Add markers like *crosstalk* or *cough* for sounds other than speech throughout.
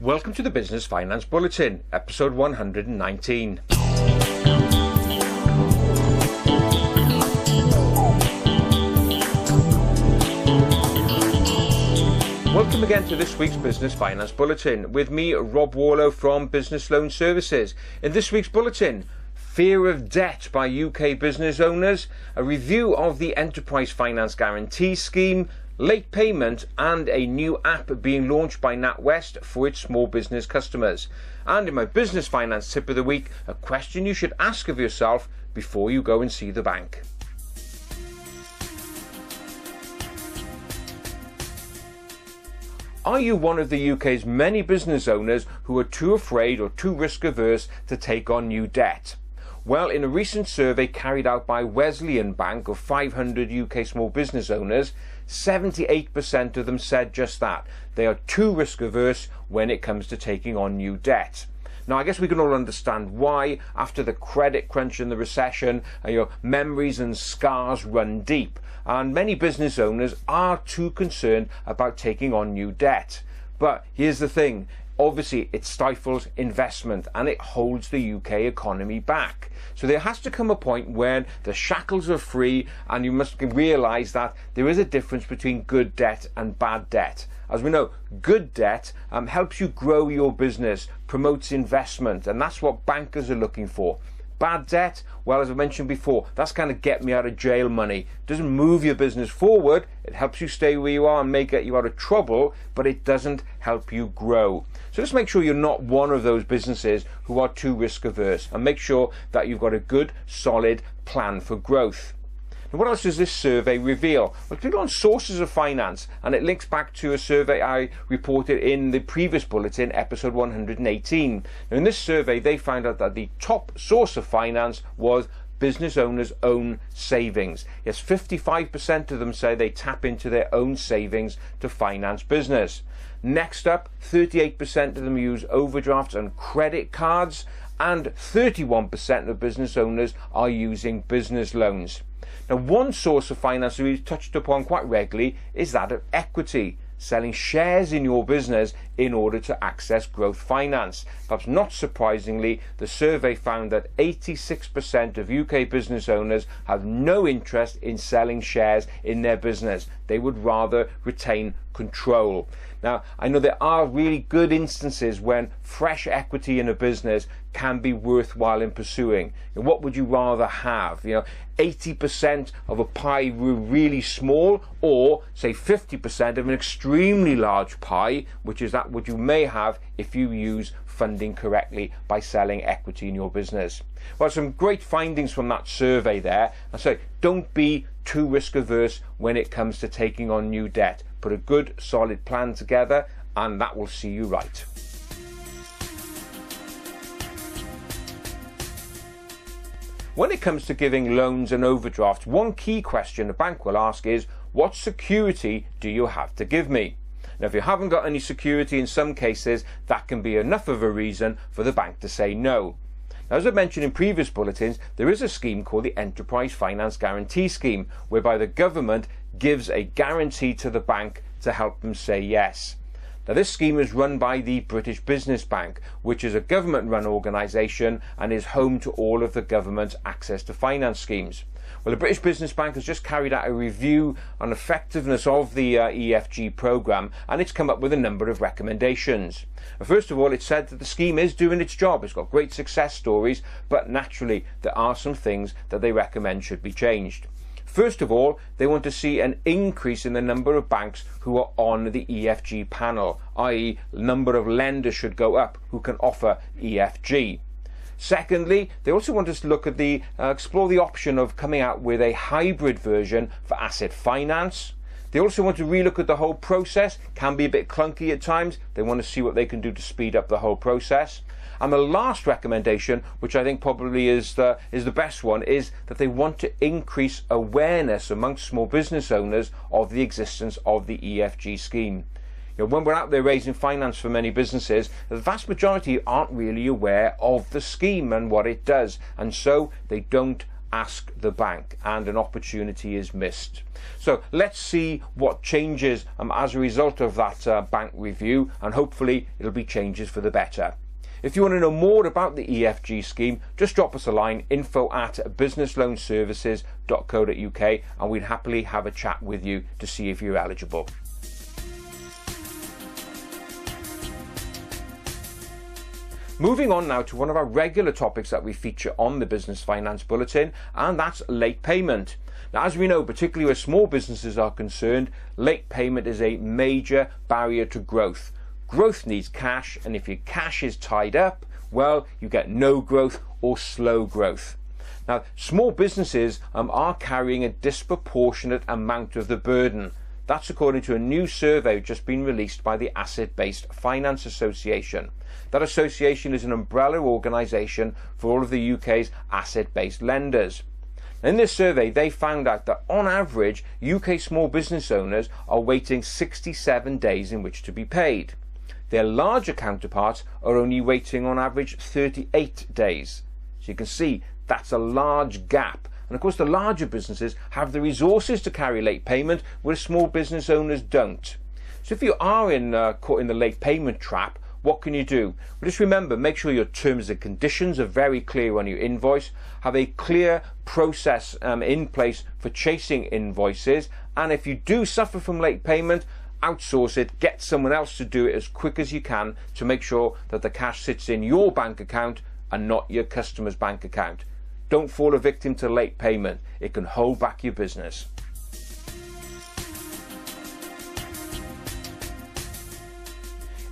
Welcome to the Business Finance Bulletin, episode 119. Welcome again to this week's Business Finance Bulletin with me, Rob Warlow from Business Loan Services. In this week's bulletin, fear of debt by UK business owners, a review of the Enterprise Finance Guarantee Scheme, late payment, and a new app being launched by NatWest for its small business customers. And in my business finance tip of the week, a question you should ask of yourself before you go and see the bank. Are you one of the UK's many business owners who are too afraid or too risk averse to take on new debt? Well, in a recent survey carried out by Wesleyan Bank of 500 UK small business owners, 78% of them said just that. They are too risk averse when it comes to taking on new debt. Now, I guess we can all understand why, after the credit crunch and the recession, uh, your memories and scars run deep, and many business owners are too concerned about taking on new debt. But here's the thing obviously it stifles investment and it holds the UK economy back. So there has to come a point when the shackles are free and you must realise that there is a difference between good debt and bad debt. As we know, good debt um, helps you grow your business, promotes investment, and that's what bankers are looking for. Bad debt, well, as I mentioned before, that's kind of get me out of jail money. Doesn't move your business forward, it helps you stay where you are and may get you out of trouble, but it doesn't help you grow. So just make sure you're not one of those businesses who are too risk averse and make sure that you've got a good, solid plan for growth. And what else does this survey reveal? Well, it's on sources of finance, and it links back to a survey I reported in the previous bulletin, episode 118. Now, in this survey, they found out that the top source of finance was business owners' own savings. Yes, 55% of them say they tap into their own savings to finance business. Next up, 38% of them use overdrafts and credit cards, and 31% of business owners are using business loans. Now, one source of finance we've touched upon quite regularly is that of equity, selling shares in your business in order to access growth finance. Perhaps not surprisingly, the survey found that 86% of UK business owners have no interest in selling shares in their business. They would rather retain control. Now, I know there are really good instances when fresh equity in a business can be worthwhile in pursuing. what would you rather have? You know, 80% of a pie really small, or say 50% of an extremely large pie, which is that what you may have if you use funding correctly by selling equity in your business. Well, some great findings from that survey there. I say, don't be too risk averse when it comes to taking on new debt. Put a good, solid plan together, and that will see you right. When it comes to giving loans and overdrafts, one key question a bank will ask is what security do you have to give me? Now, if you haven't got any security in some cases, that can be enough of a reason for the bank to say no. Now, as I mentioned in previous bulletins, there is a scheme called the Enterprise Finance Guarantee Scheme, whereby the government gives a guarantee to the bank to help them say yes. Now, this scheme is run by the British Business Bank, which is a government run organisation and is home to all of the government's access to finance schemes. Well, the British Business Bank has just carried out a review on effectiveness of the uh, EFG programme and it's come up with a number of recommendations. First of all, it said that the scheme is doing its job. It's got great success stories, but naturally, there are some things that they recommend should be changed. First of all, they want to see an increase in the number of banks who are on the EFG panel, i.e., number of lenders should go up who can offer EFG. Secondly, they also want us to look at the uh, explore the option of coming out with a hybrid version for asset finance. They also want to relook at the whole process. Can be a bit clunky at times. They want to see what they can do to speed up the whole process. And the last recommendation, which I think probably is the, is the best one, is that they want to increase awareness amongst small business owners of the existence of the EFG scheme. You know, when we're out there raising finance for many businesses, the vast majority aren't really aware of the scheme and what it does, and so they don't ask the bank and an opportunity is missed. So let's see what changes um, as a result of that uh, bank review and hopefully it'll be changes for the better. If you want to know more about the EFG scheme, just drop us a line info at businessloanservices.co.uk and we'd happily have a chat with you to see if you're eligible. Moving on now to one of our regular topics that we feature on the Business Finance Bulletin, and that's late payment. Now, as we know, particularly where small businesses are concerned, late payment is a major barrier to growth. Growth needs cash, and if your cash is tied up, well, you get no growth or slow growth. Now, small businesses um, are carrying a disproportionate amount of the burden. That's according to a new survey just been released by the Asset Based Finance Association. That association is an umbrella organisation for all of the UK's asset based lenders. In this survey, they found out that on average, UK small business owners are waiting 67 days in which to be paid. Their larger counterparts are only waiting on average 38 days. So you can see that's a large gap. And of course, the larger businesses have the resources to carry late payment, whereas small business owners don't. So if you are in, uh, caught in the late payment trap, what can you do? Well, just remember, make sure your terms and conditions are very clear on your invoice. Have a clear process um, in place for chasing invoices. And if you do suffer from late payment, outsource it, get someone else to do it as quick as you can to make sure that the cash sits in your bank account and not your customer's bank account. Don't fall a victim to late payment. It can hold back your business.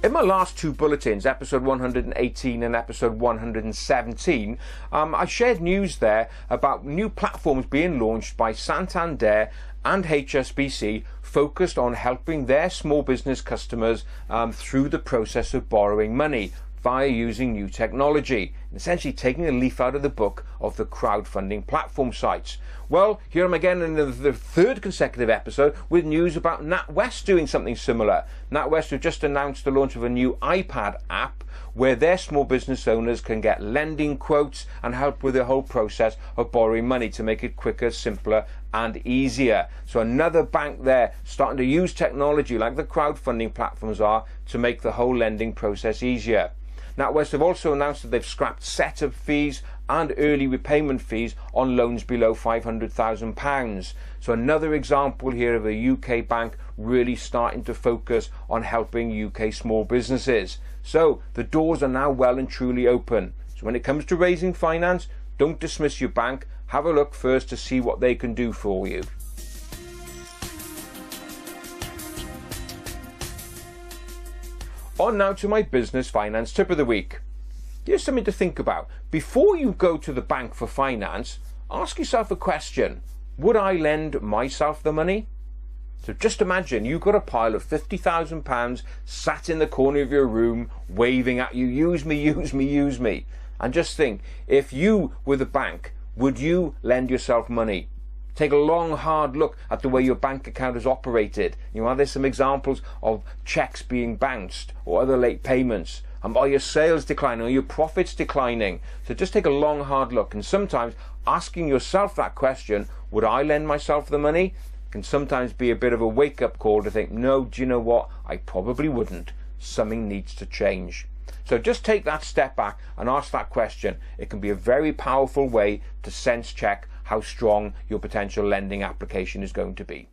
In my last two bulletins, episode 118 and episode 117, um, I shared news there about new platforms being launched by Santander and HSBC focused on helping their small business customers um, through the process of borrowing money via using new technology, essentially taking a leaf out of the book of the crowdfunding platform sites. Well, here I'm again in the third consecutive episode with news about NatWest doing something similar. NatWest have just announced the launch of a new iPad app where their small business owners can get lending quotes and help with the whole process of borrowing money to make it quicker, simpler, and easier. So another bank there starting to use technology like the crowdfunding platforms are to make the whole lending process easier. NatWest have also announced that they've scrapped setup fees and early repayment fees on loans below £500,000. So another example here of a UK bank really starting to focus on helping UK small businesses. So the doors are now well and truly open. So when it comes to raising finance, don't dismiss your bank. Have a look first to see what they can do for you. On now to my business finance tip of the week. Here's something to think about. Before you go to the bank for finance, ask yourself a question Would I lend myself the money? So just imagine you've got a pile of £50,000 sat in the corner of your room waving at you, use me, *laughs* use me, use me. And just think, if you were the bank, would you lend yourself money? Take a long, hard look at the way your bank account is operated. You know, are there some examples of checks being bounced or other late payments? And are your sales declining? Are your profits declining? So just take a long, hard look. And sometimes asking yourself that question, would I lend myself the money? Can sometimes be a bit of a wake up call to think, no, do you know what? I probably wouldn't. Something needs to change. So just take that step back and ask that question. It can be a very powerful way to sense check how strong your potential lending application is going to be.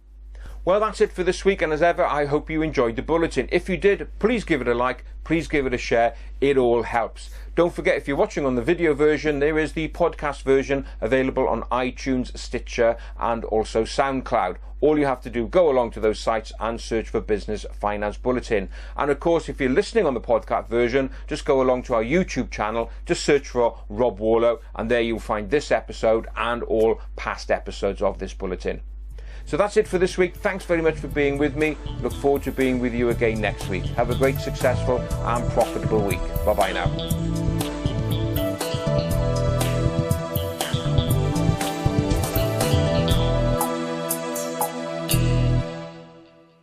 Well, that's it for this week, and as ever, I hope you enjoyed the bulletin. If you did, please give it a like, please give it a share, it all helps. Don't forget, if you're watching on the video version, there is the podcast version available on iTunes, Stitcher, and also SoundCloud. All you have to do, go along to those sites and search for Business Finance Bulletin. And of course, if you're listening on the podcast version, just go along to our YouTube channel, just search for Rob Warlow, and there you'll find this episode and all past episodes of this bulletin. So that's it for this week. Thanks very much for being with me. Look forward to being with you again next week. Have a great, successful, and profitable week. Bye bye now.